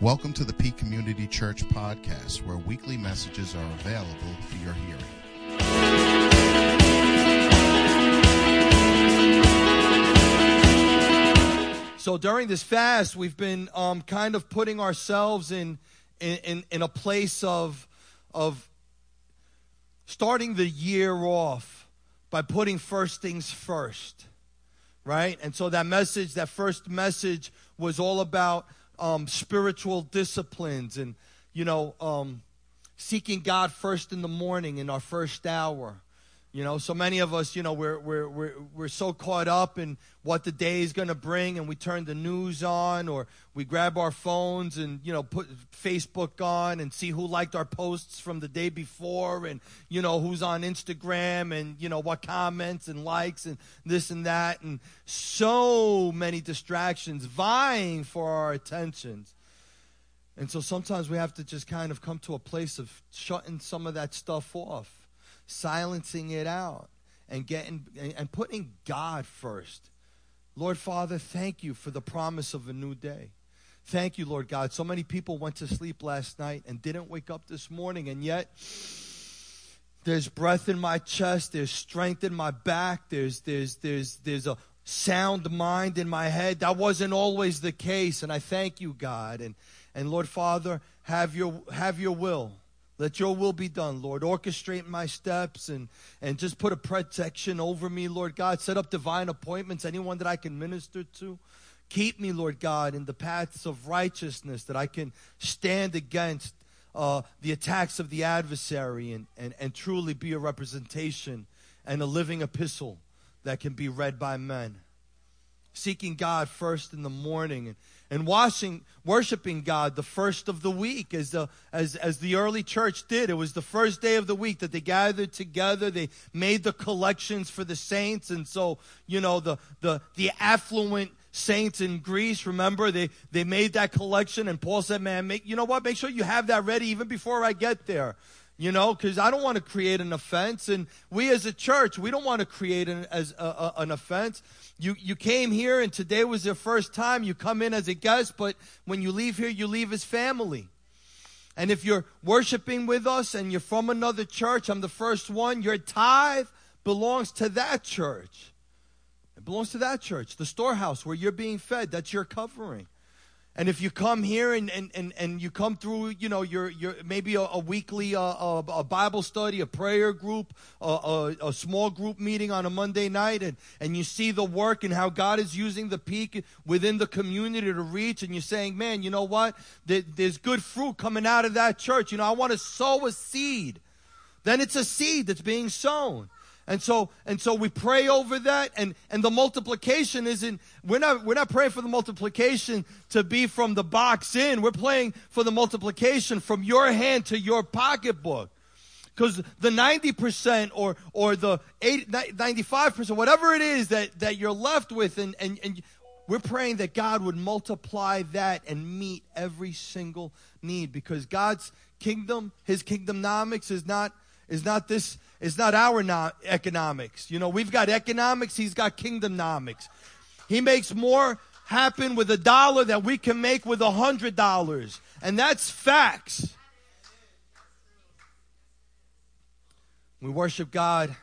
Welcome to the Peak Community Church podcast, where weekly messages are available for your hearing. So during this fast, we've been um, kind of putting ourselves in, in, in, a place of, of starting the year off by putting first things first, right? And so that message, that first message, was all about um, spiritual disciplines and, you know, um, seeking God first in the morning in our first hour. You know, so many of us, you know, we're, we're, we're, we're so caught up in what the day is going to bring, and we turn the news on, or we grab our phones and, you know, put Facebook on and see who liked our posts from the day before, and, you know, who's on Instagram, and, you know, what comments and likes, and this and that, and so many distractions vying for our attentions. And so sometimes we have to just kind of come to a place of shutting some of that stuff off silencing it out and getting and putting God first. Lord Father, thank you for the promise of a new day. Thank you, Lord God. So many people went to sleep last night and didn't wake up this morning, and yet there's breath in my chest, there's strength in my back, there's there's there's there's a sound mind in my head. That wasn't always the case, and I thank you, God. And and Lord Father, have your have your will. Let your will be done, Lord. Orchestrate my steps and, and just put a protection over me, Lord God. Set up divine appointments, anyone that I can minister to. Keep me, Lord God, in the paths of righteousness that I can stand against uh, the attacks of the adversary and, and, and truly be a representation and a living epistle that can be read by men. Seeking God first in the morning and and washing, worshiping God the first of the week as the, as, as the early church did. It was the first day of the week that they gathered together. They made the collections for the saints. And so, you know, the, the, the affluent saints in Greece, remember, they, they made that collection and Paul said, man, make, you know what? Make sure you have that ready even before I get there you know, because I don't want to create an offense. And we as a church, we don't want to create an, as a, a, an offense. You, you came here and today was your first time. You come in as a guest, but when you leave here, you leave as family. And if you're worshiping with us and you're from another church, I'm the first one, your tithe belongs to that church. It belongs to that church, the storehouse where you're being fed. That's your covering. And if you come here and, and, and, and you come through, you know, your, your, maybe a, a weekly uh, a, a, Bible study, a prayer group, a, a, a, small group meeting on a Monday night, and, and you see the work and how God is using the peak within the community to reach, and you're saying, man, you know what? There, there's good fruit coming out of that church. You know, I want to sow a seed. Then it's a seed that's being sown. And so, and so we pray over that and, and the multiplication isn't, we're not, we're not praying for the multiplication to be from the box in. We're praying for the multiplication from your hand to your pocketbook. Because the 90% or, or the 80, 95%, whatever it is that, that you're left with and, and, and we're praying that God would multiply that and meet every single need because God's kingdom, His kingdomnomics is not, is not this, is not our no- economics. You know, we've got economics, he's got kingdomnomics. He makes more happen with a dollar than we can make with a hundred dollars. And that's facts. We worship God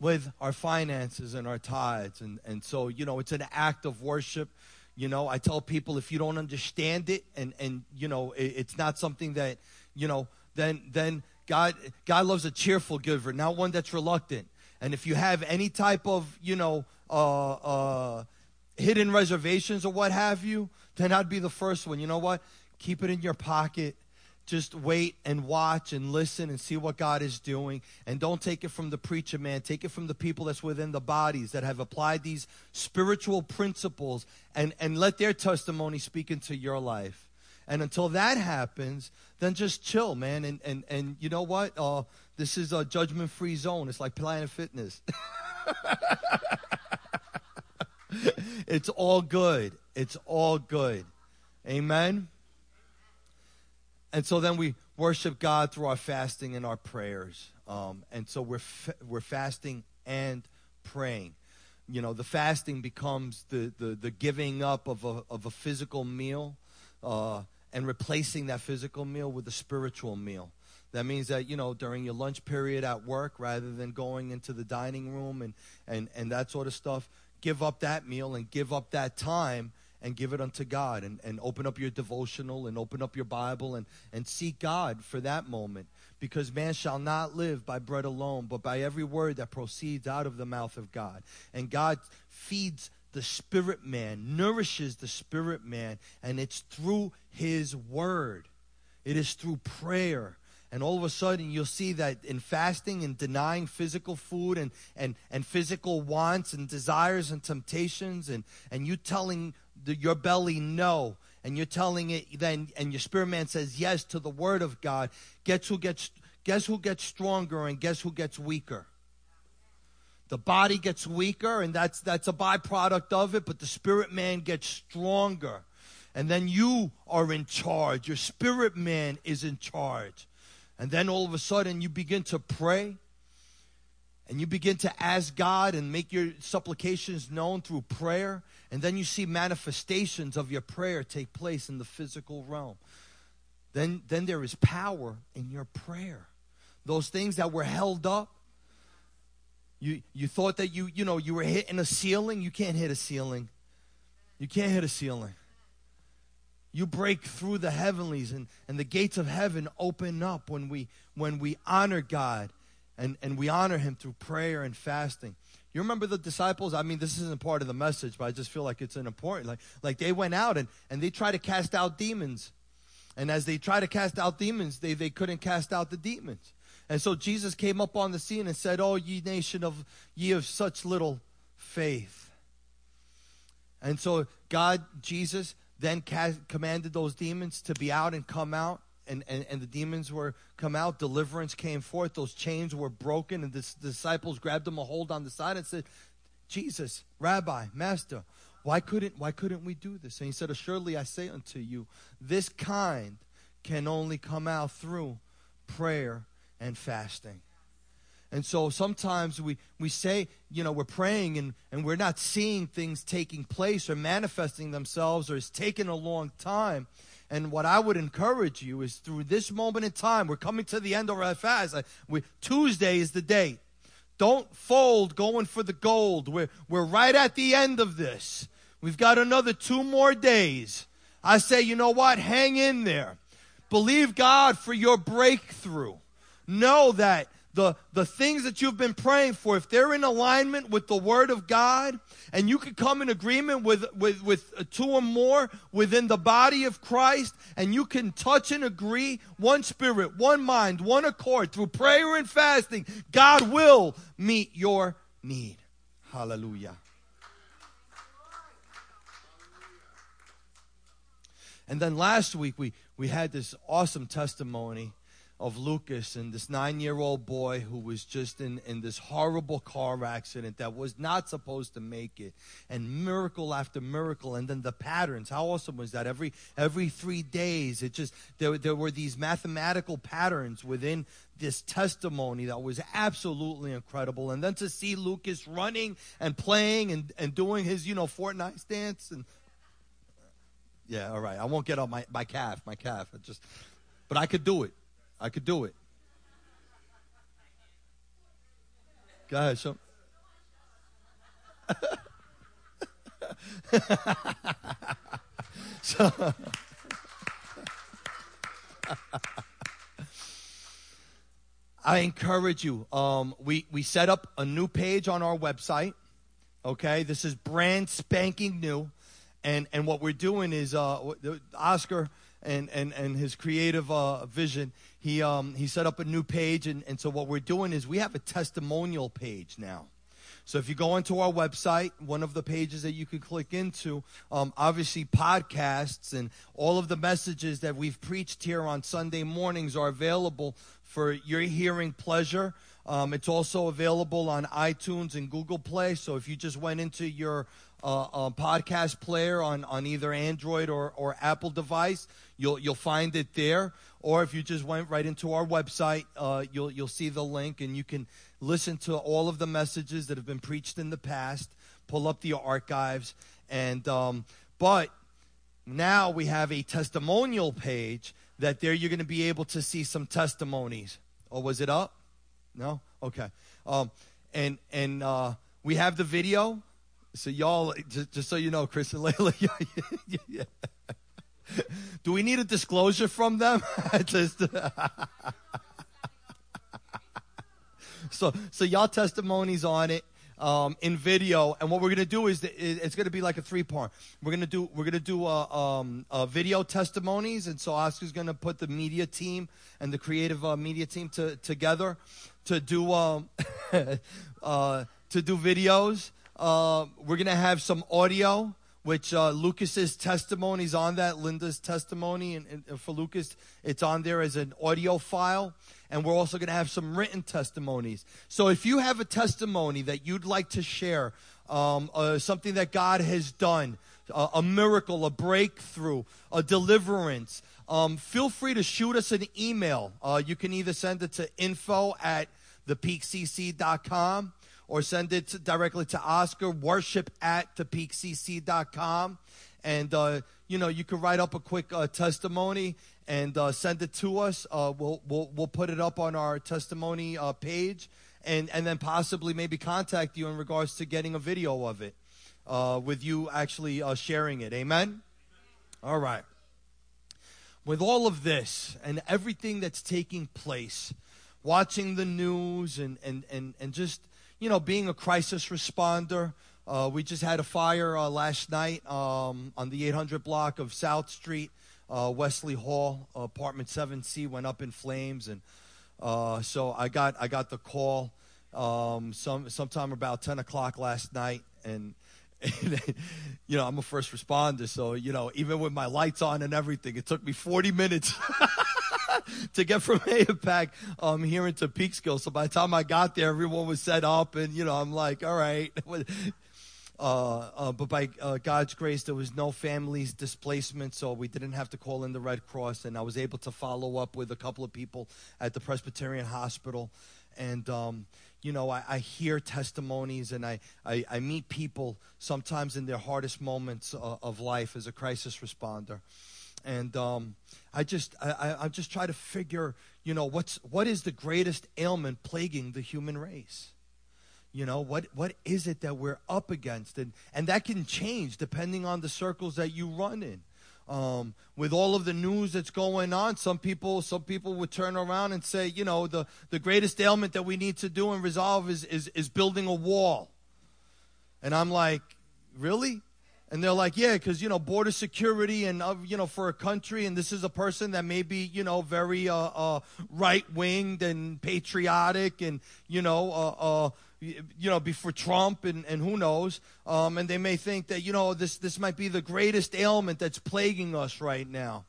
with our finances and our tithes. And, and so, you know, it's an act of worship. You know, I tell people if you don't understand it and, and you know, it, it's not something that, you know, then, then God, God loves a cheerful giver, not one that's reluctant. And if you have any type of, you know, uh, uh, hidden reservations or what have you, then I'd be the first one. You know what? Keep it in your pocket. Just wait and watch and listen and see what God is doing. And don't take it from the preacher man. Take it from the people that's within the bodies that have applied these spiritual principles and, and let their testimony speak into your life. And until that happens, then just chill, man. And and and you know what? Uh, this is a judgment free zone. It's like Planet Fitness. it's all good. It's all good. Amen. And so then we worship God through our fasting and our prayers. Um, and so we're fa- we're fasting and praying. You know, the fasting becomes the the, the giving up of a of a physical meal. Uh, and replacing that physical meal with a spiritual meal. That means that, you know, during your lunch period at work, rather than going into the dining room and, and, and that sort of stuff, give up that meal and give up that time and give it unto God and, and open up your devotional and open up your Bible and, and seek God for that moment. Because man shall not live by bread alone, but by every word that proceeds out of the mouth of God. And God feeds the spirit man, nourishes the spirit man, and it's through his word. It is through prayer. And all of a sudden, you'll see that in fasting and denying physical food and, and, and physical wants and desires and temptations, and, and you telling the, your belly no, and you're telling it then, and your spirit man says yes to the word of God, guess who gets, guess who gets stronger and guess who gets weaker? The body gets weaker, and that's, that's a byproduct of it, but the spirit man gets stronger. And then you are in charge. Your spirit man is in charge. And then all of a sudden you begin to pray and you begin to ask God and make your supplications known through prayer. And then you see manifestations of your prayer take place in the physical realm. Then, then there is power in your prayer. Those things that were held up, you, you thought that you, you know, you were hitting a ceiling. You can't hit a ceiling. You can't hit a ceiling. You break through the heavenlies and, and the gates of heaven open up when we when we honor God and, and we honor him through prayer and fasting. You remember the disciples? I mean, this isn't part of the message, but I just feel like it's an important. Like, like they went out and, and they tried to cast out demons. And as they tried to cast out demons, they, they couldn't cast out the demons. And so Jesus came up on the scene and said, Oh, ye nation of ye of such little faith. And so God, Jesus, then commanded those demons to be out and come out. And, and, and the demons were come out, deliverance came forth, those chains were broken, and the, the disciples grabbed them a hold on the side and said, Jesus, Rabbi, Master, why couldn't why couldn't we do this? And he said, Assuredly I say unto you, this kind can only come out through prayer and fasting. And so sometimes we, we say, you know, we're praying and, and we're not seeing things taking place or manifesting themselves or it's taken a long time. And what I would encourage you is through this moment in time, we're coming to the end of our fast. We, Tuesday is the date. Don't fold going for the gold. We're, we're right at the end of this. We've got another two more days. I say, you know what? Hang in there. Believe God for your breakthrough. Know that the, the things that you've been praying for, if they're in alignment with the Word of God, and you can come in agreement with, with, with two or more within the body of Christ, and you can touch and agree, one spirit, one mind, one accord, through prayer and fasting, God will meet your need. Hallelujah. And then last week we, we had this awesome testimony of Lucas and this nine year old boy who was just in, in this horrible car accident that was not supposed to make it. And miracle after miracle and then the patterns. How awesome was that? Every every three days it just there, there were these mathematical patterns within this testimony that was absolutely incredible. And then to see Lucas running and playing and, and doing his you know Fortnite dance and yeah all right. I won't get on my, my calf my calf. I just but I could do it I could do it. Show. so, I encourage you. Um, we we set up a new page on our website. Okay, this is brand spanking new, and and what we're doing is uh, Oscar and and and his creative uh, vision he um, he set up a new page, and, and so what we're doing is we have a testimonial page now. So if you go into our website, one of the pages that you can click into, um, obviously podcasts and all of the messages that we've preached here on Sunday mornings are available for your hearing pleasure. Um, it's also available on iTunes and Google Play. So if you just went into your uh, podcast player on, on either Android or, or Apple device, you'll you'll find it there. Or if you just went right into our website, uh, you'll you'll see the link, and you can listen to all of the messages that have been preached in the past. Pull up the archives, and um, but now we have a testimonial page that there you're going to be able to see some testimonies. Or was it up? No? Okay. Um, and and uh, we have the video. So y'all, just, just so you know, Chris and Layla, yeah, yeah. do we need a disclosure from them? just, so so y'all testimonies on it um, in video, and what we're gonna do is it's gonna be like a three part. We're gonna do we're gonna do uh, um, video testimonies, and so Oscar's gonna put the media team and the creative uh, media team to, together to do um, uh, to do videos. Uh, we're gonna have some audio which uh, Lucas's testimony is on that. Linda's testimony, and, and, for Lucas, it's on there as an audio file. And we're also going to have some written testimonies. So if you have a testimony that you'd like to share, um, uh, something that God has done, uh, a miracle, a breakthrough, a deliverance, um, feel free to shoot us an email. Uh, you can either send it to info at thepeakcc.com or send it to, directly to Oscar, worship at thepeakcc.com. And, uh, you know, you can write up a quick uh, testimony and uh, send it to us. Uh, we'll, we'll, we'll put it up on our testimony uh, page and, and then possibly maybe contact you in regards to getting a video of it uh, with you actually sharing it. Amen? All right. With all of this and everything that's taking place, watching the news and, and, and, and just you know, being a crisis responder. Uh, we just had a fire uh, last night um, on the 800 block of South Street. Uh, Wesley Hall, apartment 7C, went up in flames, and uh, so I got I got the call um, some sometime about 10 o'clock last night, and, and you know I'm a first responder, so you know even with my lights on and everything, it took me 40 minutes. to get from Mahopac um, here into Peekskill. So by the time I got there, everyone was set up, and you know, I'm like, all right. Uh, uh, but by uh, God's grace, there was no families displacement, so we didn't have to call in the Red Cross, and I was able to follow up with a couple of people at the Presbyterian Hospital, and um, you know, I, I, hear testimonies, and I, I, I, meet people sometimes in their hardest moments uh, of life as a crisis responder, and um, I just I, I just try to figure, you know, what's what is the greatest ailment plaguing the human race? You know, what what is it that we're up against? And and that can change depending on the circles that you run in. Um, with all of the news that's going on, some people some people would turn around and say, you know, the, the greatest ailment that we need to do and resolve is, is is building a wall. And I'm like, really? And they're like, yeah, because, you know, border security and, uh, you know, for a country, and this is a person that may be, you know, very uh, uh, right winged and patriotic and, you know, uh, uh, you know, be for Trump and, and who knows. Um, and they may think that, you know, this, this might be the greatest ailment that's plaguing us right now.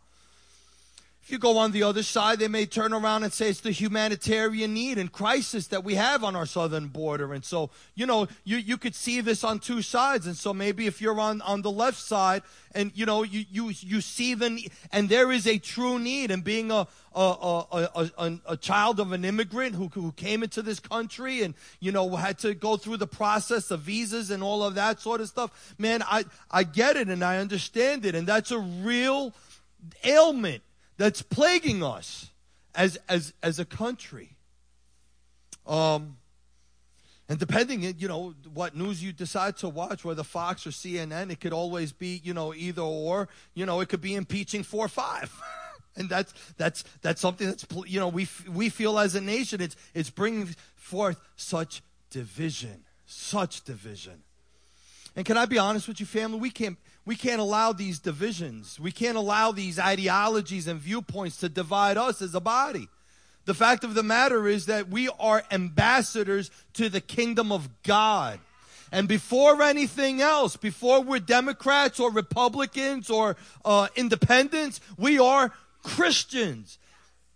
You go on the other side, they may turn around and say it's the humanitarian need and crisis that we have on our southern border. And so, you know, you, you could see this on two sides. And so maybe if you're on, on the left side and, you know, you, you, you see the and there is a true need. And being a, a, a, a, a child of an immigrant who, who came into this country and, you know, had to go through the process of visas and all of that sort of stuff, man, I, I get it and I understand it. And that's a real ailment that's plaguing us as, as, as a country. Um, and depending, you know, what news you decide to watch, whether Fox or CNN, it could always be, you know, either or. You know, it could be impeaching four or five, and that's that's that's something that's you know we we feel as a nation it's it's bringing forth such division, such division. And can I be honest with you, family? We can't we can't allow these divisions. We can't allow these ideologies and viewpoints to divide us as a body. The fact of the matter is that we are ambassadors to the kingdom of God. And before anything else, before we're Democrats or Republicans or uh, independents, we are Christians.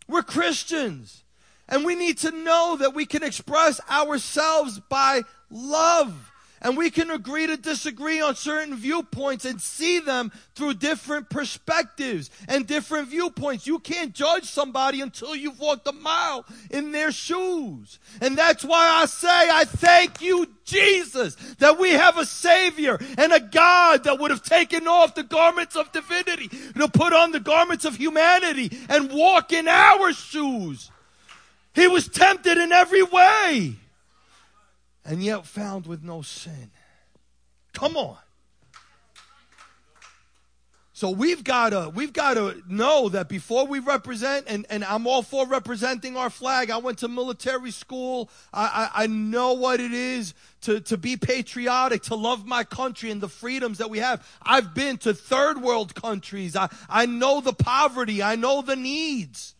We're Christians. And we need to know that we can express ourselves by love And we can agree to disagree on certain viewpoints and see them through different perspectives and different viewpoints. You can't judge somebody until you've walked a mile in their shoes. And that's why I say, I thank you, Jesus, that we have a Savior and a God that would have taken off the garments of divinity to put on the garments of humanity and walk in our shoes. He was tempted in every way and yet found with no sin. Come on. So we've got to we've got to know that before we represent, and, and I'm all for representing our flag. I went to military school. I, I, I know what it is to, to be patriotic, to love my country and the freedoms that we have. I've been to third world countries. I, I know the poverty. I know the needs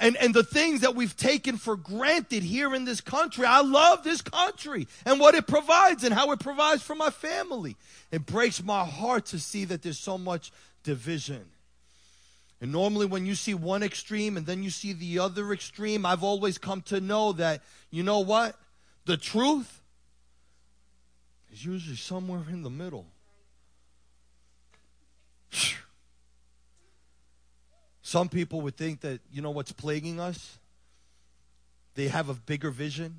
and, and the things that we've taken for granted here in this country. I love this country and what it provides and how it provides for my family. It breaks my heart to see that there's so much division. And normally, when you see one extreme and then you see the other extreme, I've always come to know that, you know what? The truth is usually somewhere in the middle. Some people would think that, you know, what's plaguing us? They have a bigger vision.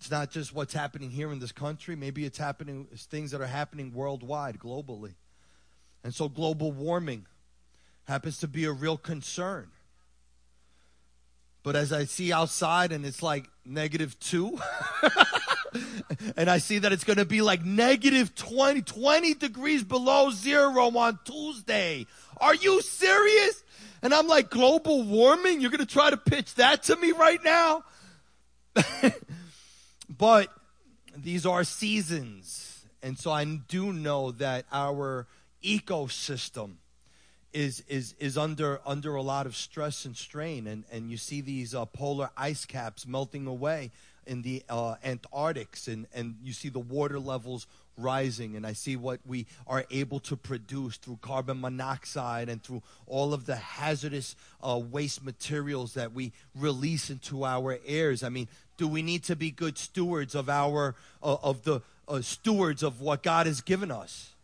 It's not just what's happening here in this country. Maybe it's happening, it's things that are happening worldwide, globally. And so global warming happens to be a real concern. But as I see outside and it's like negative two, and I see that it's going to be like negative 20, 20 degrees below zero on Tuesday are you serious? And I'm like, global warming? You're going to try to pitch that to me right now? but these are seasons. And so I do know that our ecosystem is is is under under a lot of stress and strain and and you see these uh, polar ice caps melting away in the uh, Antarctics and and you see the water levels rising and I see what we are able to produce through carbon monoxide and through all of the hazardous uh, waste materials that we release into our airs. I mean, do we need to be good stewards of our uh, of the uh, stewards of what God has given us?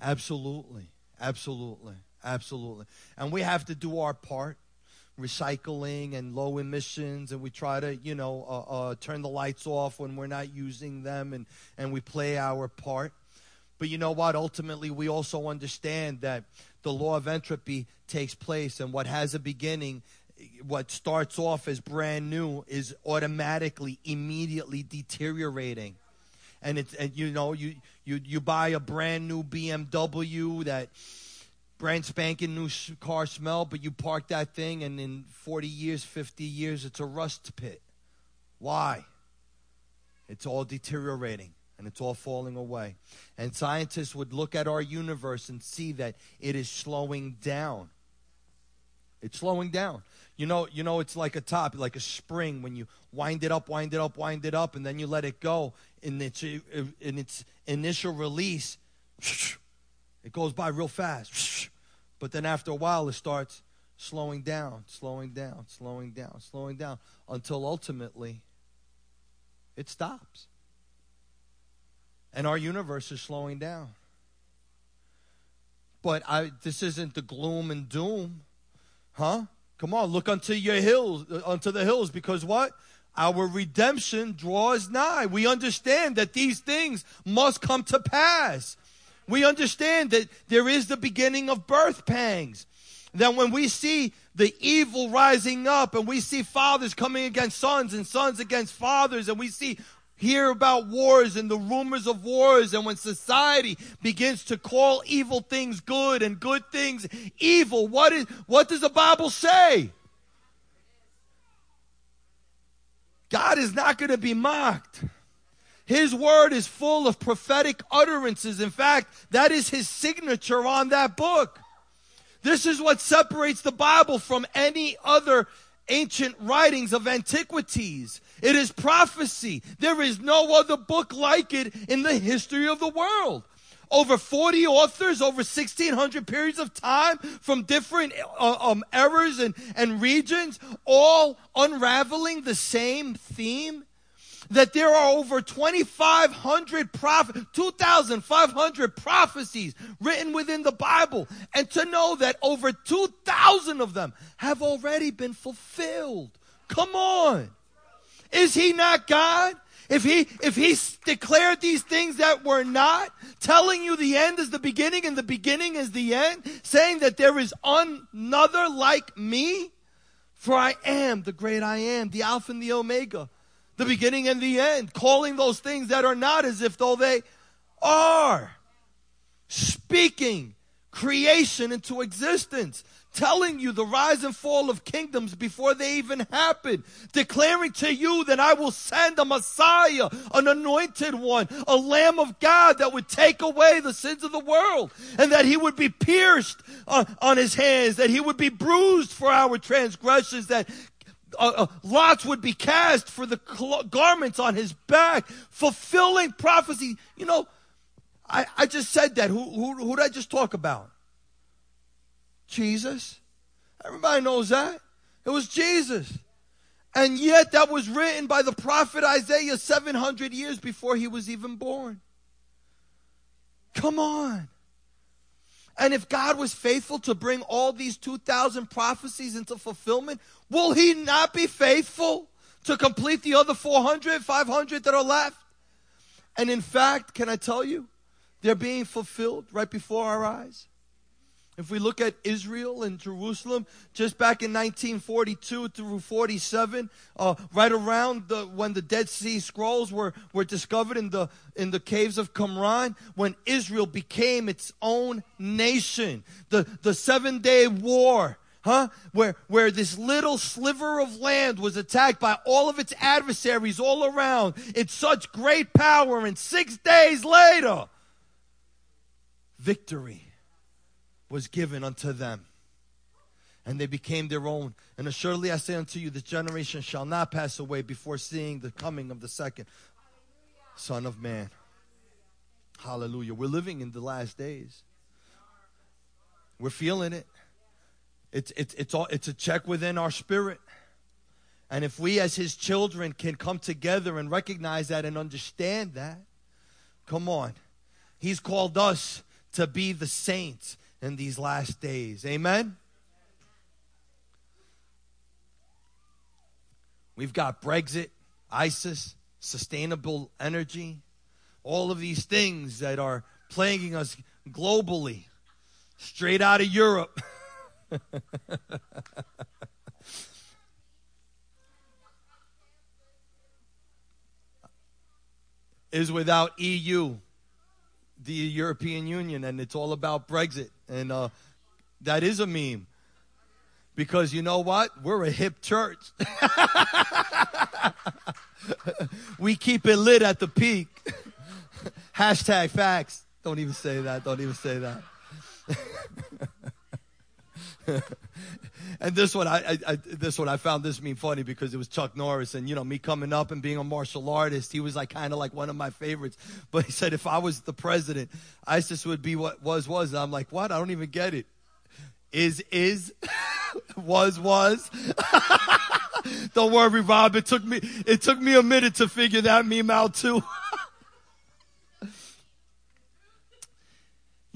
Absolutely. Absolutely. Absolutely. And we have to do our part recycling and low emissions and we try to you know uh, uh, turn the lights off when we're not using them and, and we play our part. But you know what? Ultimately we also understand that the law of entropy takes place and what has a beginning what starts off as brand new is automatically immediately deteriorating. And it's and you know you you you buy a brand new BMW that brand spanking new car smell, but you park that thing and in 40 years, 50 years, it's a rust pit. Why? It's all deteriorating and it's all falling away. And scientists would look at our universe and see that it is slowing down. It's slowing down. You know, you know, it's like a top, like a spring. When you wind it up, wind it up, wind it up, and then you let it go in its uh, in its initial release. It goes by real fast. But then after a while, it starts slowing down, slowing down, slowing down, slowing down until ultimately it stops. And our universe is slowing down. But I, this isn't the gloom and doom, huh? Come on, look unto your hills, uh, unto the hills, because what? Our redemption draws nigh. We understand that these things must come to pass we understand that there is the beginning of birth pangs. That when we see the evil rising up and we see fathers coming against sons and sons against fathers and we see hear about wars and the rumors of wars and when society begins to call evil things good and good things evil what is what does the bible say god is not going to be mocked his word is full of prophetic utterances. In fact, that is his signature on that book. This is what separates the Bible from any other ancient writings of antiquities. It is prophecy. There is no other book like it in the history of the world over 40 authors over 1600 periods of time from different uh, um, eras and, and regions all unraveling the same theme that there are over 2,500 prophet, 2,500 prophecies written within the Bible, and to know that over 2,000 of them have already been fulfilled. Come on. Is he not God? If he, if he declared these things that were not, telling you the end is the beginning and the beginning is the end, saying that there is another like me, for I am the great I am, the Alpha and the Omega, the beginning and the end, calling those things that are not as if though they are, speaking creation into existence telling you the rise and fall of kingdoms before they even happen, declaring to you that I will send a Messiah, an anointed one, a Lamb of God that would take away the sins of the world, and that he would be pierced uh, on his hands, that he would be bruised for our transgressions, that uh, uh, lots would be cast for the cl- garments on his back, fulfilling prophecy. You know, I, I just said that. Who, who, who did I just talk about? Jesus. Everybody knows that. It was Jesus. And yet that was written by the prophet Isaiah 700 years before he was even born. Come on. And if God was faithful to bring all these 2,000 prophecies into fulfillment, will he not be faithful to complete the other 400, 500 that are left? And in fact, can I tell you, they're being fulfilled right before our eyes. If we look at Israel and Jerusalem, just back in 1942 through 47, uh, right around the, when the Dead Sea Scrolls were, were discovered in the, in the caves of Qumran, when Israel became its own nation, the, the seven day war, huh? Where, where this little sliver of land was attacked by all of its adversaries all around. It's such great power, and six days later, victory was given unto them. And they became their own. And assuredly I say unto you, this generation shall not pass away before seeing the coming of the second Son of Man. Hallelujah. We're living in the last days. We're feeling it. It's, it's, it's, all, it's a check within our spirit. And if we, as His children, can come together and recognize that and understand that, come on. He's called us to be the saints in these last days. Amen? We've got Brexit, ISIS, sustainable energy, all of these things that are plaguing us globally, straight out of Europe. is without EU the European Union, and it's all about Brexit. And uh, that is a meme. Because you know what? We're a hip church. we keep it lit at the peak. Hashtag facts. Don't even say that. Don't even say that. and this one, I, I, I, this one, I found this meme funny because it was Chuck Norris, and you know, me coming up and being a martial artist, he was like kind of like one of my favorites. But he said if I was the president, ISIS would be what was was. And I'm like, what? I don't even get it. Is is was was. don't worry, Rob. It took me it took me a minute to figure that meme out too.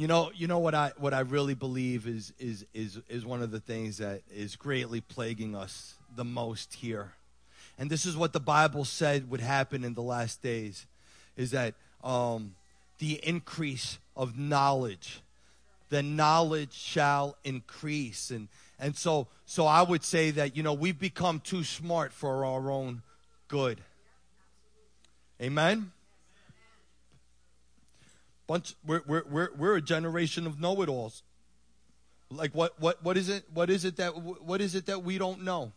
You know, you know what I what I really believe is is is is one of the things that is greatly plaguing us the most here. And this is what the Bible said would happen in the last days is that um, the increase of knowledge the knowledge shall increase and and so so I would say that you know we've become too smart for our own good. Amen bunch we're we're we're, we're a generation of know-it-alls. Like what what what is it what is it that what is it that we don't know?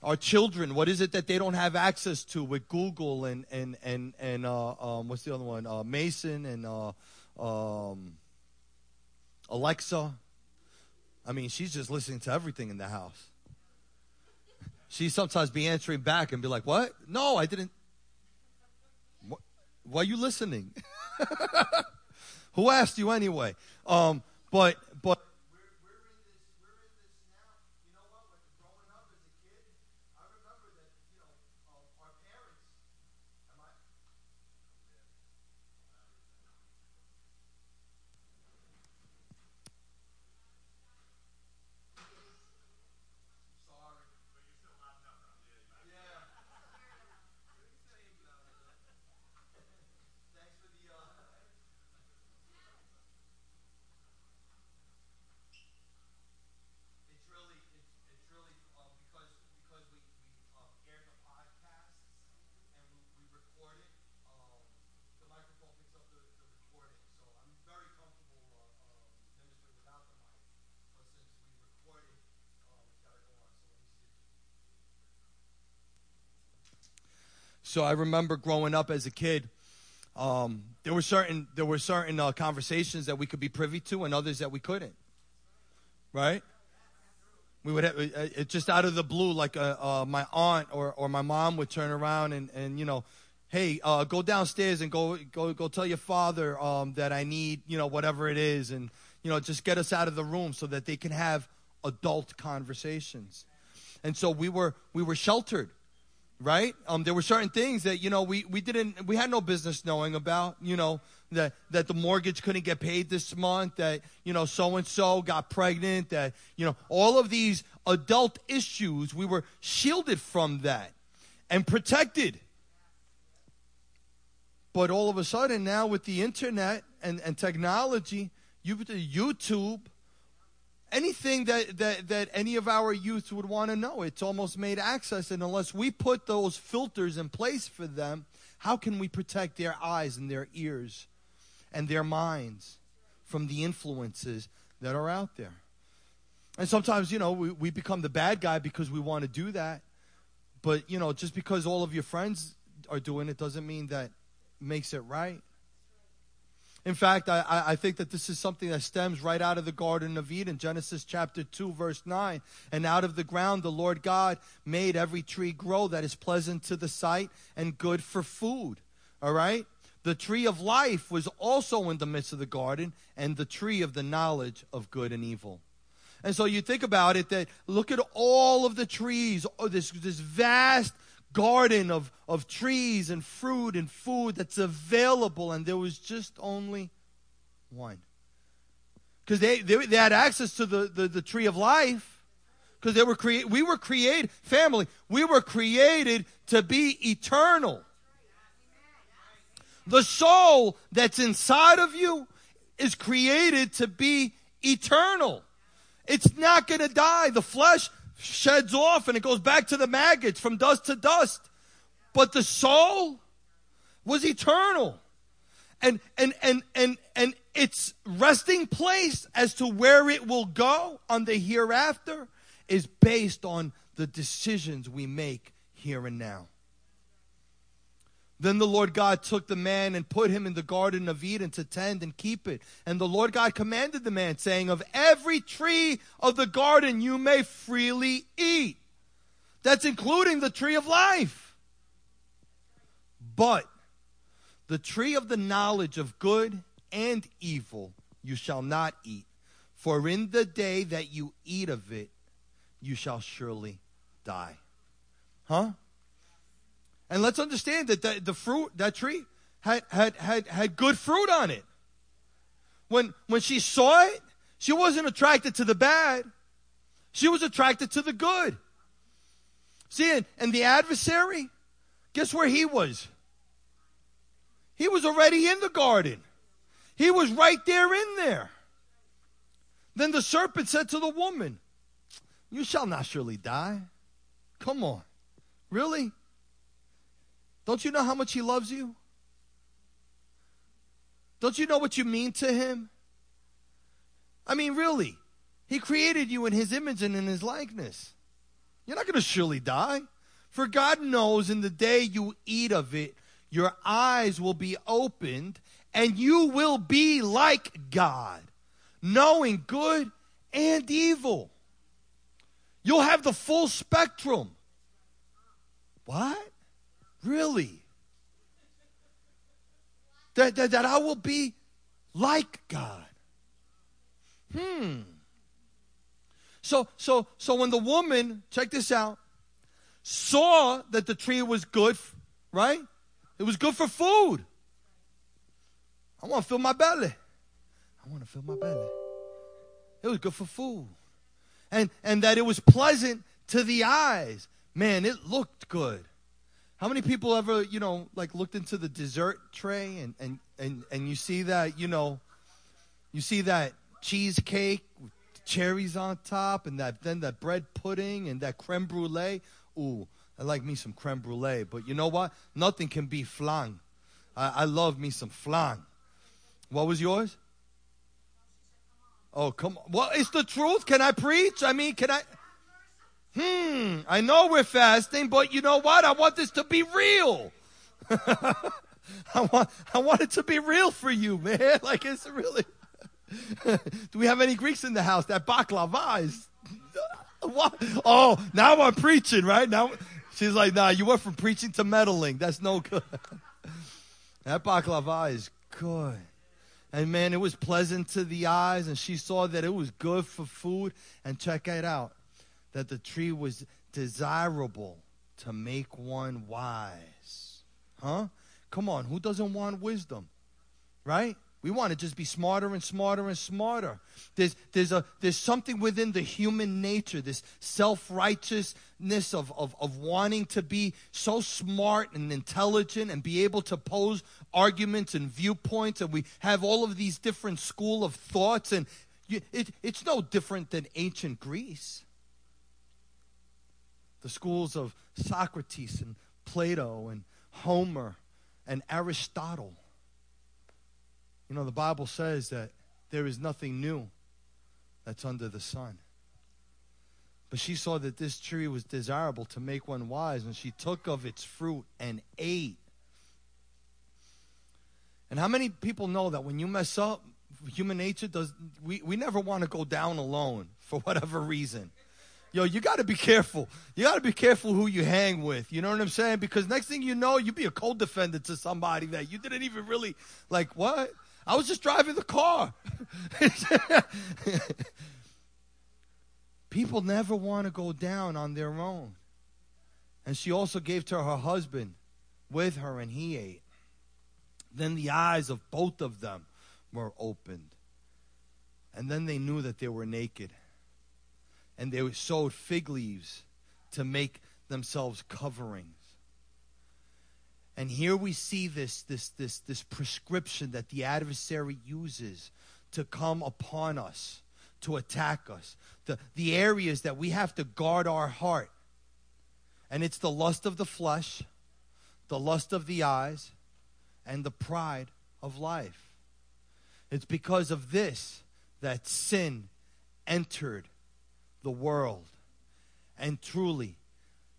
Our children what is it that they don't have access to with google and and and and uh, um, what's the other one? Uh, mason and uh, um, alexa. I mean she's just listening to everything in the house. She sometimes be answering back and be like what? No i didn't? Why are you listening Who asked you anyway? Um, but but So I remember growing up as a kid. Um, there were certain there were certain uh, conversations that we could be privy to, and others that we couldn't. Right? We would have uh, it just out of the blue, like uh, uh, my aunt or, or my mom would turn around and, and you know, hey, uh, go downstairs and go go go tell your father um, that I need you know whatever it is, and you know just get us out of the room so that they can have adult conversations. And so we were we were sheltered right? Um, there were certain things that you know we, we didn't we had no business knowing about. You know that that the mortgage couldn't get paid this month. That you know so and so got pregnant. That you know all of these adult issues we were shielded from that and protected. But all of a sudden now with the internet and, and technology, you YouTube anything that, that, that any of our youth would want to know. It's almost made access, and unless we put those filters in place for them, how can we protect their eyes and their ears and their minds from the influences that are out there? And sometimes, you know, we, we become the bad guy because we want to do that. But, you know, just because all of your friends are doing it doesn't mean that makes it right. In fact, I, I think that this is something that stems right out of the Garden of Eden, Genesis chapter 2, verse 9. And out of the ground the Lord God made every tree grow that is pleasant to the sight and good for food. All right? The tree of life was also in the midst of the garden, and the tree of the knowledge of good and evil. And so you think about it that look at all of the trees, oh, this, this vast garden of, of trees and fruit and food that's available, and there was just only one. Because they, they, they, had access to the, the, the tree of life. Because they were created, we were created, family, we were created to be eternal. The soul that's inside of you is created to be eternal. It's not going to die. The flesh sheds off and it goes back to the maggots from dust to dust. But the soul was eternal. And and and and and its resting place as to where it will go on the hereafter is based on the decisions we make here and now. Then the Lord God took the man and put him in the Garden of Eden to tend and keep it. And the Lord God commanded the man, saying, Of every tree of the garden you may freely eat. That's including the tree of life. But the tree of the knowledge of good and evil you shall not eat. For in the day that you eat of it, you shall surely die. Huh? And let's understand that the, the fruit, that tree, had, had, had, had good fruit on it. When, when she saw it, she wasn't attracted to the bad. She was attracted to the good. See, and, and the adversary, guess where he was? He was already in the garden. He was right there in there. Then the serpent said to the woman, You shall not surely die. Come on. Really? Don't you know how much He loves you? Don't you know what you mean to Him? I mean, really, He created you in His image and in His likeness. You're not going to surely die. For God knows in the day you eat of it, your eyes will be opened and you will be like God, knowing good and evil. You'll have the full spectrum. What? Really? That, that, that I will be like God. Hmm. So, so, so when the woman, check this out, saw that the tree was good, right? It was good for food. I want to fill my belly. I want to fill my belly. It was good for food. And, and that it was pleasant to the eyes. Man, it looked good. How many people ever, you know, like looked into the dessert tray and, and, and, and you see that, you know, you see that cheesecake with cherries on top and that then that bread pudding and that creme brulee? Ooh, I like me some creme brulee. But you know what? Nothing can be flan. I, I love me some flan. What was yours? Oh, come on. Well, it's the truth. Can I preach? I mean, can I? Hmm, I know we're fasting, but you know what? I want this to be real. I want, I want it to be real for you, man. Like, it's really. Do we have any Greeks in the house? That baklava is. What? Oh, now I'm preaching, right? Now she's like, nah, you went from preaching to meddling. That's no good. that baklava is good. And man, it was pleasant to the eyes, and she saw that it was good for food. And check it out that the tree was desirable to make one wise. Huh? Come on, who doesn't want wisdom? Right? We want to just be smarter and smarter and smarter. There's, there's, a, there's something within the human nature, this self righteousness of, of, of wanting to be so smart and intelligent and be able to pose arguments and viewpoints. And we have all of these different school of thoughts. And you, it, it's no different than ancient Greece. The schools of Socrates and Plato and Homer and Aristotle. You know, the Bible says that there is nothing new that's under the sun. But she saw that this tree was desirable to make one wise, and she took of its fruit and ate. And how many people know that when you mess up, human nature does, we, we never want to go down alone for whatever reason yo, you got to be careful. You got to be careful who you hang with. You know what I'm saying? Because next thing you know, you be a co-defendant to somebody that you didn't even really like. What? I was just driving the car. People never want to go down on their own. And she also gave to her husband with her, and he ate. Then the eyes of both of them were opened. And then they knew that they were naked and they sewed fig leaves to make themselves coverings. And here we see this, this, this, this prescription that the adversary uses to come upon us, to attack us. The, the areas that we have to guard our heart. And it's the lust of the flesh, the lust of the eyes, and the pride of life. It's because of this that sin entered the world. And truly,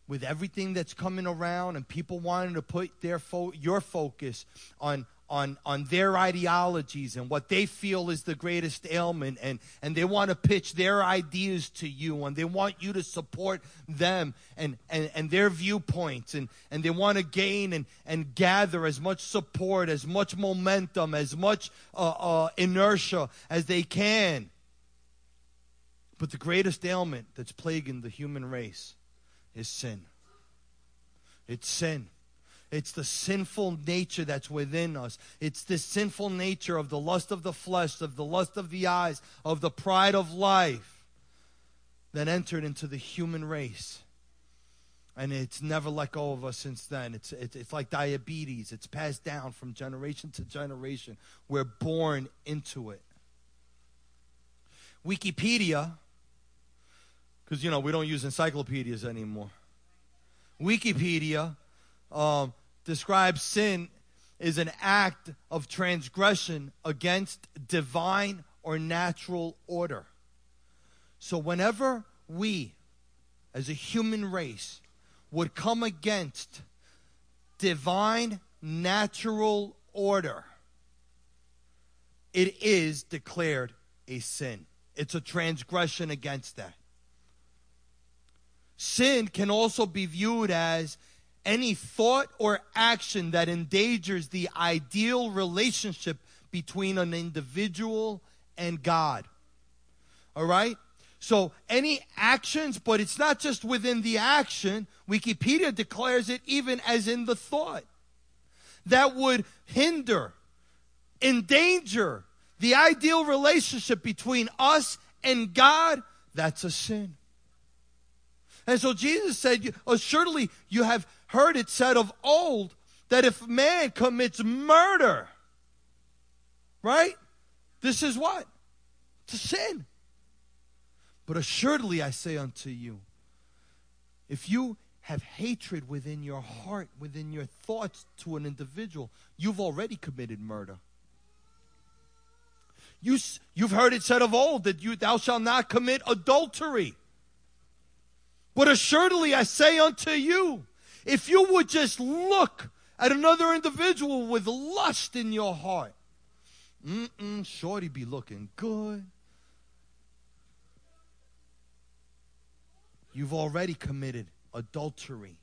with everything that's coming around and people wanting to put their fo- your focus on on on their ideologies and what they feel is the greatest ailment and and they want to pitch their ideas to you and they want you to support them and and, and their viewpoints and and they want to gain and and gather as much support as much momentum as much uh, uh, inertia as they can but the greatest ailment that's plaguing the human race is sin. It's sin. It's the sinful nature that's within us. It's the sinful nature of the lust of the flesh, of the lust of the eyes, of the pride of life that entered into the human race. And it's never let go of us since then. It's, it's, it's like diabetes, it's passed down from generation to generation. We're born into it. Wikipedia because, you know, we don't use encyclopedias anymore. Wikipedia um, describes sin as an act of transgression against divine or natural order. So, whenever we, as a human race, would come against divine natural order, it is declared a sin. It's a transgression against that. Sin can also be viewed as any thought or action that endangers the ideal relationship between an individual and God. All right? So, any actions, but it's not just within the action. Wikipedia declares it even as in the thought that would hinder, endanger the ideal relationship between us and God. That's a sin. And so Jesus said, Assuredly, oh, you have heard it said of old that if man commits murder, right? This is what? To sin. But assuredly, I say unto you, if you have hatred within your heart, within your thoughts to an individual, you've already committed murder. You, you've heard it said of old that you, thou shalt not commit adultery. But assuredly I say unto you, if you would just look at another individual with lust in your heart. Mm-mm, shorty be looking good. You've already committed adultery.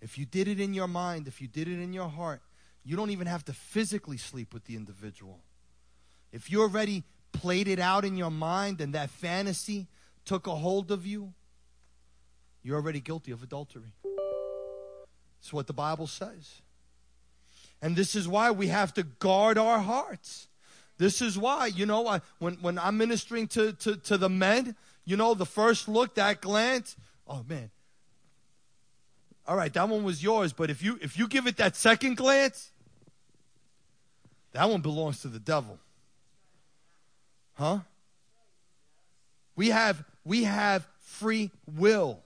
If you did it in your mind, if you did it in your heart, you don't even have to physically sleep with the individual. If you already played it out in your mind and that fantasy took a hold of you, you're already guilty of adultery. That's what the Bible says. And this is why we have to guard our hearts. This is why, you know, I, when, when I'm ministering to, to, to the men, you know, the first look, that glance, oh man. All right, that one was yours, but if you if you give it that second glance, that one belongs to the devil. Huh? We have we have free will.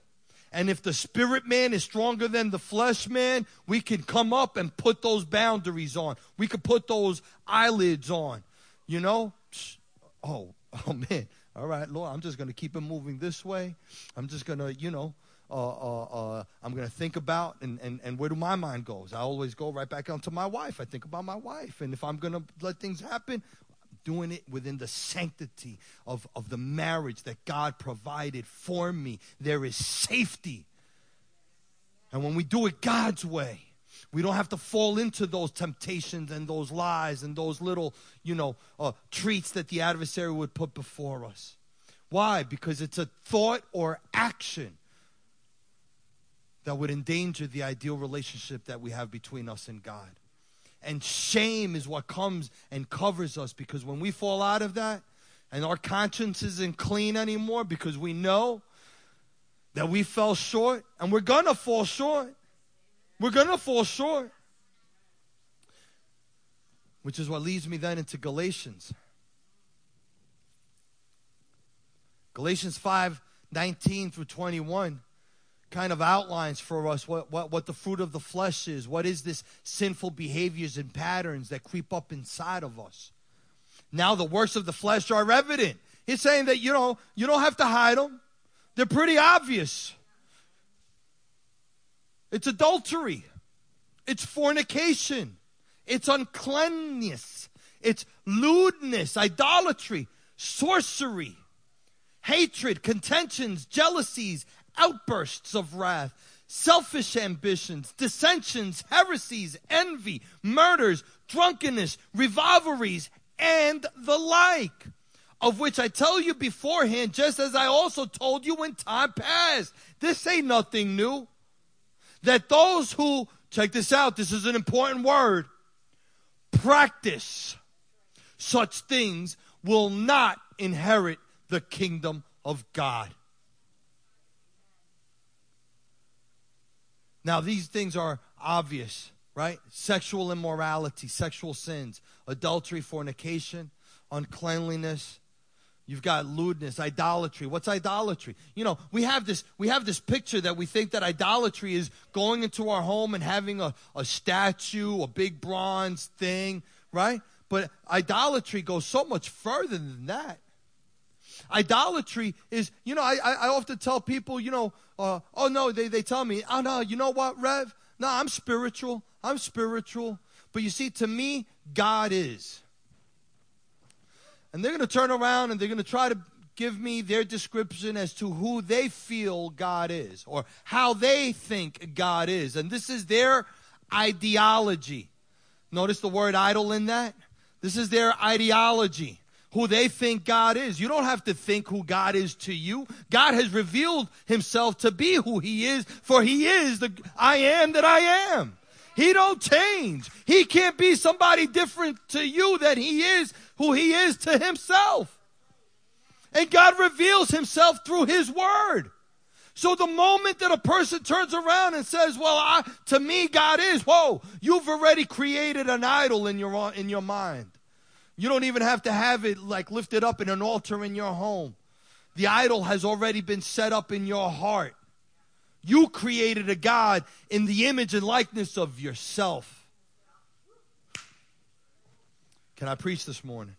And if the spirit man is stronger than the flesh man, we can come up and put those boundaries on. We can put those eyelids on. You know? Oh, oh man. All right, Lord, I'm just going to keep it moving this way. I'm just going to, you know, uh, uh, uh, I'm going to think about and, and, and where do my mind goes. I always go right back onto my wife. I think about my wife. And if I'm going to let things happen, doing it within the sanctity of, of the marriage that God provided for me. There is safety. And when we do it God's way, we don't have to fall into those temptations and those lies and those little, you know, uh, treats that the adversary would put before us. Why? Because it's a thought or action that would endanger the ideal relationship that we have between us and God. And shame is what comes and covers us because when we fall out of that and our conscience isn't clean anymore because we know that we fell short and we're going to fall short. We're going to fall short. Which is what leads me then into Galatians. Galatians 5 19 through 21 kind of outlines for us what, what, what the fruit of the flesh is. What is this sinful behaviors and patterns that creep up inside of us? Now the works of the flesh are evident. He's saying that, you know, you don't have to hide them. They're pretty obvious. It's adultery. It's fornication. It's uncleanness. It's lewdness, idolatry, sorcery, hatred, contentions, jealousies, outbursts of wrath, selfish ambitions, dissensions, heresies, envy, murders, drunkenness, rivalries, and the like. Of which I tell you beforehand, just as I also told you when time passed. This ain't nothing new. That those who, check this out, this is an important word, practice such things will not inherit the kingdom of God. Now, these things are obvious, right? Sexual immorality, sexual sins, adultery, fornication, uncleanliness. You've got lewdness, idolatry. What's idolatry? You know, we have this we have this picture that we think that idolatry is going into our home and having a, a statue, a big bronze thing, right? But idolatry goes so much further than that. Idolatry is, you know, I, I often tell people, you know, uh, oh no, they, they tell me, oh no, you know what, Rev? No, I'm spiritual. I'm spiritual. But you see, to me, God is. And they're going to turn around and they're going to try to give me their description as to who they feel God is or how they think God is. And this is their ideology. Notice the word idol in that? This is their ideology who they think God is. You don't have to think who God is to you. God has revealed himself to be who he is, for he is the I am that I am. He don't change. He can't be somebody different to you than he is who he is to himself. And God reveals himself through his word. So the moment that a person turns around and says, well, I, to me, God is, whoa, you've already created an idol in your, in your mind. You don't even have to have it like lifted up in an altar in your home. The idol has already been set up in your heart. You created a God in the image and likeness of yourself. Can I preach this morning?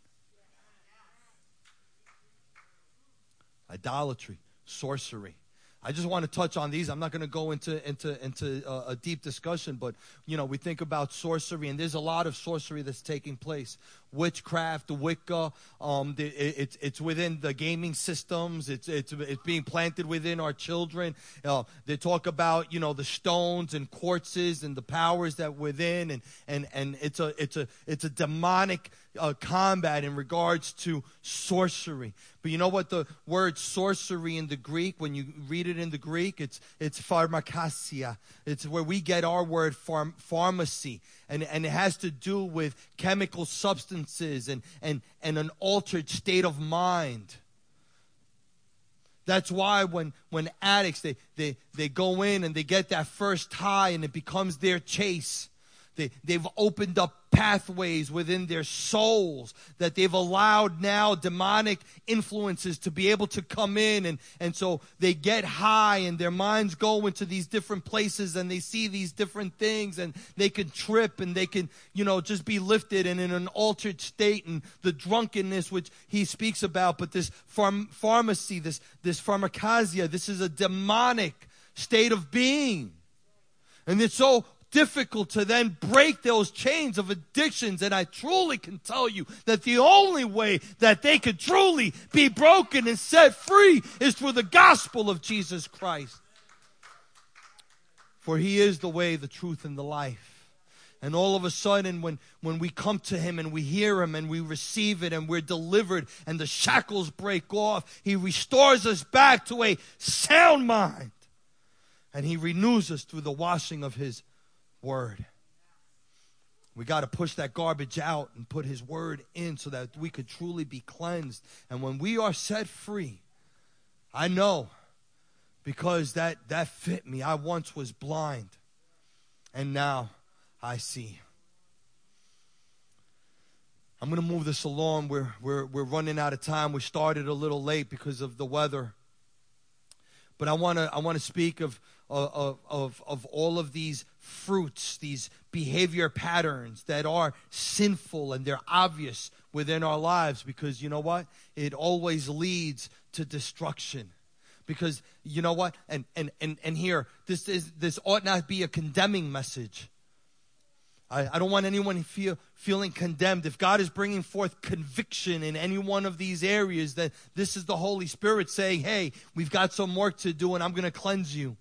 Idolatry, sorcery. I just want to touch on these. I'm not going to go into into into a, a deep discussion, but you know, we think about sorcery, and there's a lot of sorcery that's taking place. Witchcraft, Wicca, um, the, it, it's it's within the gaming systems. It's it's it's being planted within our children. Uh, they talk about you know the stones and quartzes and the powers that within, and and and it's a it's a it's a demonic uh, combat in regards to sorcery. But you know what the word sorcery in the Greek, when you read it in the Greek, it's, it's pharmakasia. It's where we get our word pharm, pharmacy. And, and it has to do with chemical substances and, and, and an altered state of mind. That's why when, when addicts, they, they, they go in and they get that first high and it becomes their chase. They, they've opened up pathways within their souls that they've allowed now demonic influences to be able to come in. And, and so they get high and their minds go into these different places and they see these different things and they can trip and they can you know just be lifted and in an altered state and the drunkenness which he speaks about. But this pharm- pharmacy this this pharmacasia this is a demonic state of being. And it's so difficult to then break those chains of addictions. And I truly can tell you that the only way that they could truly be broken and set free is through the gospel of Jesus Christ. For he is the way, the truth, and the life. And all of a sudden, when, when we come to Him and we hear Him and we receive it and we're delivered and the shackles break off, He restores us back to a sound mind. And He renews us through the washing of His word. We got to push that garbage out and put his word in so that we could truly be cleansed. And when we are set free, I know because that, that fit me. I once was blind and now I see. I'm going to move this along. We're, we're, we're running out of time. We started a little late because of the weather. But I want to I want to speak of, of, of, of all of these fruits, these behavior patterns that are sinful and they're obvious within our lives because you know what? It always leads to destruction. Because you know what? And and and, and here, this is this ought not be a condemning message. I, I don't want anyone feel, feeling condemned. If God is bringing forth conviction in any one of these areas, that this is the Holy Spirit saying, hey, we've got some work to do and I'm going to cleanse you.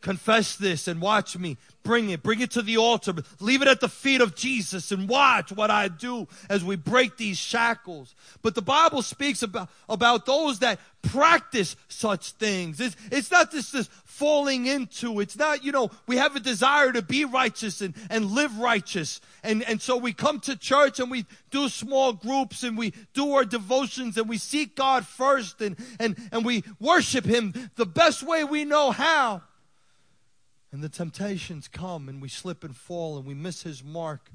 Confess this and watch me. Bring it. Bring it to the altar. Leave it at the feet of Jesus and watch what I do as we break these shackles. But the Bible speaks about, about those that practice such things. It's, it's not just this falling into. It's not, you know, we have a desire to be righteous and, and live righteous. And, and so we come to church and we do small groups and we do our devotions and we seek God first and, and, and we worship Him the best way we know how. And the temptations come and we slip and fall and we miss his mark.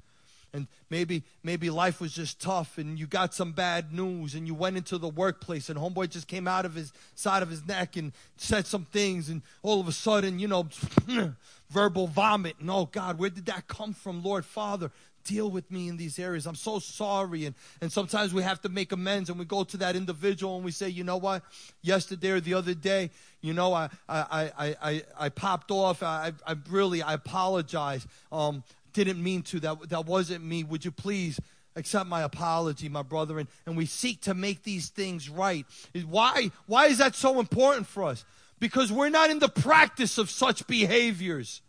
And maybe maybe life was just tough and you got some bad news and you went into the workplace and homeboy just came out of his side of his neck and said some things and all of a sudden, you know, verbal vomit and oh God, where did that come from, Lord Father? Deal with me in these areas. I'm so sorry. And, and sometimes we have to make amends and we go to that individual and we say, you know what? Yesterday or the other day, you know, I, I, I, I, I popped off. I, I really, I apologize. Um, didn't mean to. That, that wasn't me. Would you please accept my apology, my brother? And, and we seek to make these things right. Why, why is that so important for us? Because we're not in the practice of such behaviors.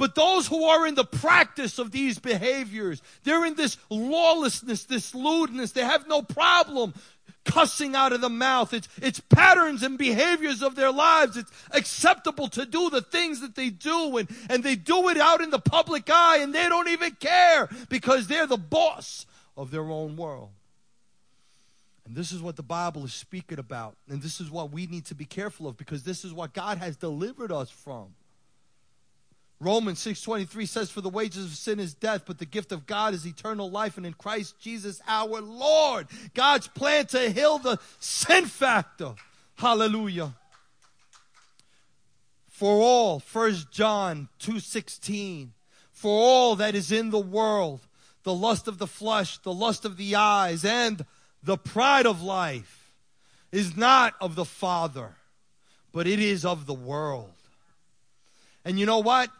But those who are in the practice of these behaviors, they're in this lawlessness, this lewdness. They have no problem cussing out of the mouth. It's, it's patterns and behaviors of their lives. It's acceptable to do the things that they do and, and they do it out in the public eye and they don't even care because they're the boss of their own world. And this is what the Bible is speaking about. And this is what we need to be careful of because this is what God has delivered us from. Romans 6:23 says for the wages of sin is death but the gift of God is eternal life and in Christ Jesus our Lord. God's plan to heal the sin factor. Hallelujah. For all, 1 John 2:16, for all that is in the world, the lust of the flesh, the lust of the eyes and the pride of life is not of the Father, but it is of the world. And you know what?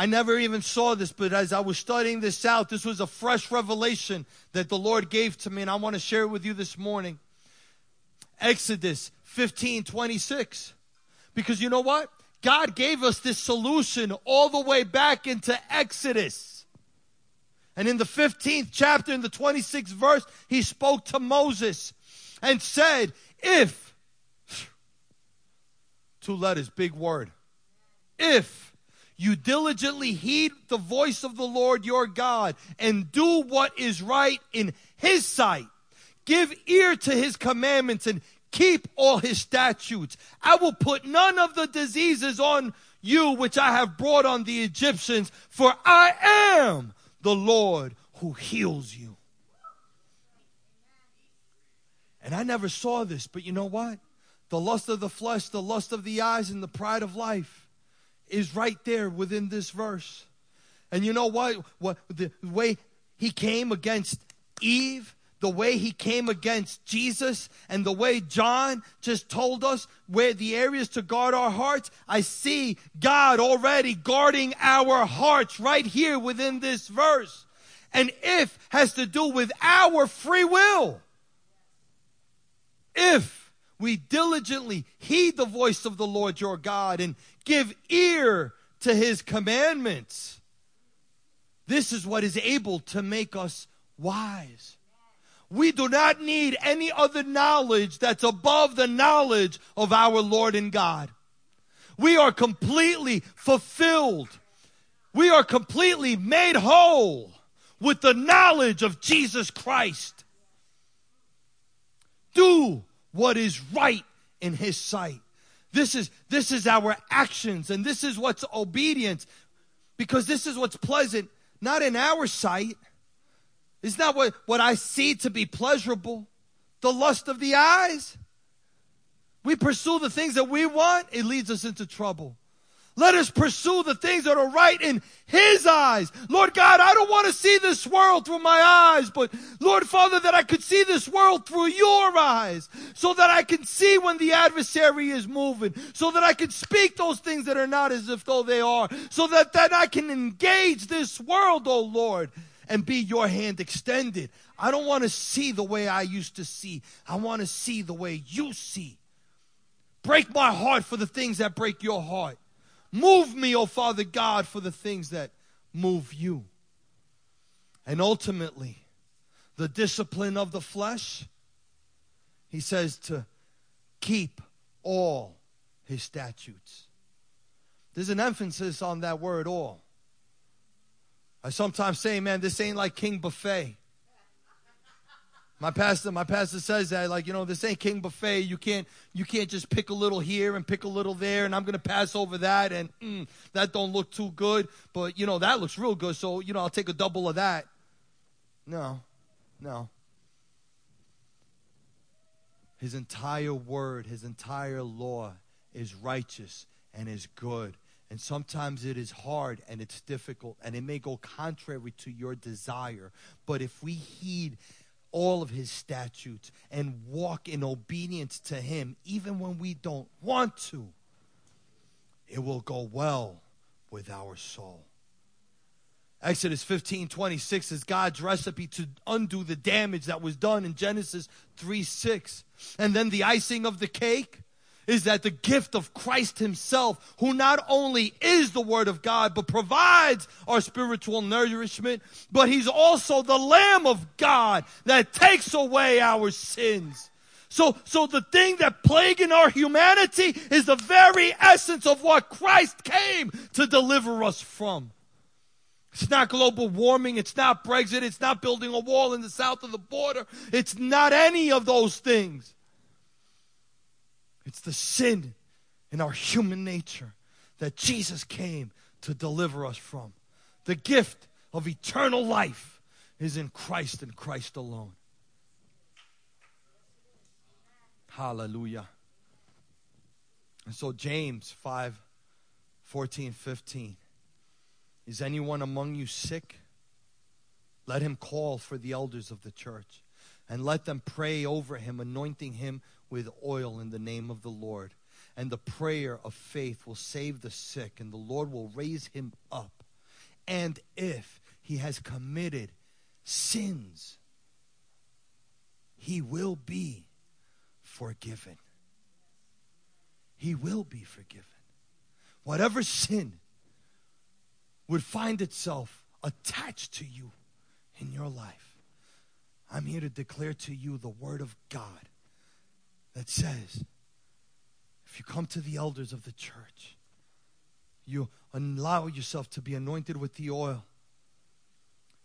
I never even saw this, but as I was studying this out, this was a fresh revelation that the Lord gave to me, and I want to share it with you this morning. Exodus 15 26. Because you know what? God gave us this solution all the way back into Exodus. And in the 15th chapter, in the 26th verse, he spoke to Moses and said, If, two letters, big word, if you diligently heed the voice of the Lord your God and do what is right in his sight, give ear to his commandments and keep all his statutes. I will put none of the diseases on you which I have brought on the Egyptians, for I am the Lord who heals you. And I never saw this, but you know what? The lust of the flesh, the lust of the eyes, and the pride of life is right there within this verse. And you know what? What the way he came against Eve, the way he came against Jesus, and the way John just told us where the areas to guard our hearts, I see God already guarding our hearts right here within this verse. And if has to do with our free will. If we diligently heed the voice of the Lord your God and give ear to his commandments, this is what is able to make us wise. We do not need any other knowledge that's above the knowledge of our Lord and God. We are completely fulfilled. We are completely made whole with the knowledge of Jesus Christ. Do what is right in his sight. This is, this is our actions and this is what's obedience because this is what's pleasant, not in our sight. It's not what, what I see to be pleasurable. The lust of the eyes. We pursue the things that we want, it leads us into trouble. Let us pursue the things that are right in His eyes. Lord God, I don't want to see this world through my eyes, but Lord Father, that I could see this world through your eyes, so that I can see when the adversary is moving, so that I can speak those things that are not as if though they are, so that then I can engage this world, oh Lord, and be your hand extended. I don't want to see the way I used to see. I want to see the way you see. Break my heart for the things that break your heart. Move me, O Father God, for the things that move you. And ultimately, the discipline of the flesh, he says to keep all his statutes. There's an emphasis on that word all. I sometimes say, man, this ain't like King Buffet. My pastor, my pastor says that, like, you know, this ain't king buffet. You can't, you can't just pick a little here and pick a little there, and I'm gonna pass over that, and mm, that don't look too good, but you know that looks real good, so you know I'll take a double of that. No, no. His entire word, his entire law is righteous and is good. And sometimes it is hard and it's difficult and it may go contrary to your desire. But if we heed all of his statutes and walk in obedience to him, even when we don't want to, it will go well with our soul. Exodus 15 26 is God's recipe to undo the damage that was done in Genesis 3 6. And then the icing of the cake is that the gift of Christ Himself, who not only is the Word of God, but provides our spiritual nourishment, but He's also the Lamb of God that takes away our sins. So, so the thing that plaguing our humanity is the very essence of what Christ came to deliver us from. It's not global warming. It's not Brexit. It's not building a wall in the south of the border. It's not any of those things. It's the sin in our human nature that Jesus came to deliver us from. The gift of eternal life is in Christ and Christ alone. Hallelujah. And so, James 5 14, 15. Is anyone among you sick? Let him call for the elders of the church and let them pray over him, anointing him with oil in the name of the Lord. and the prayer of faith will save the sick, and the Lord will raise him up. And if he has committed sins, he will be forgiven. He will be forgiven. Whatever sin would find itself attached to you in your life, I'm here to declare to you the word of God that says, if you come to the elders of the church, you allow yourself to be anointed with the oil,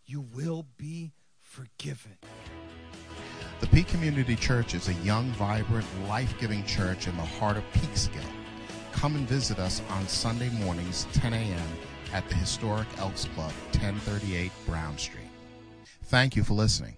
you will be forgiven. The Peak Community Church is a young, vibrant, life giving church in the heart of Peekskill. Come and visit us on Sunday mornings, 10 a.m., at the historic Elks Club, 1038 Brown Street. Thank you for listening.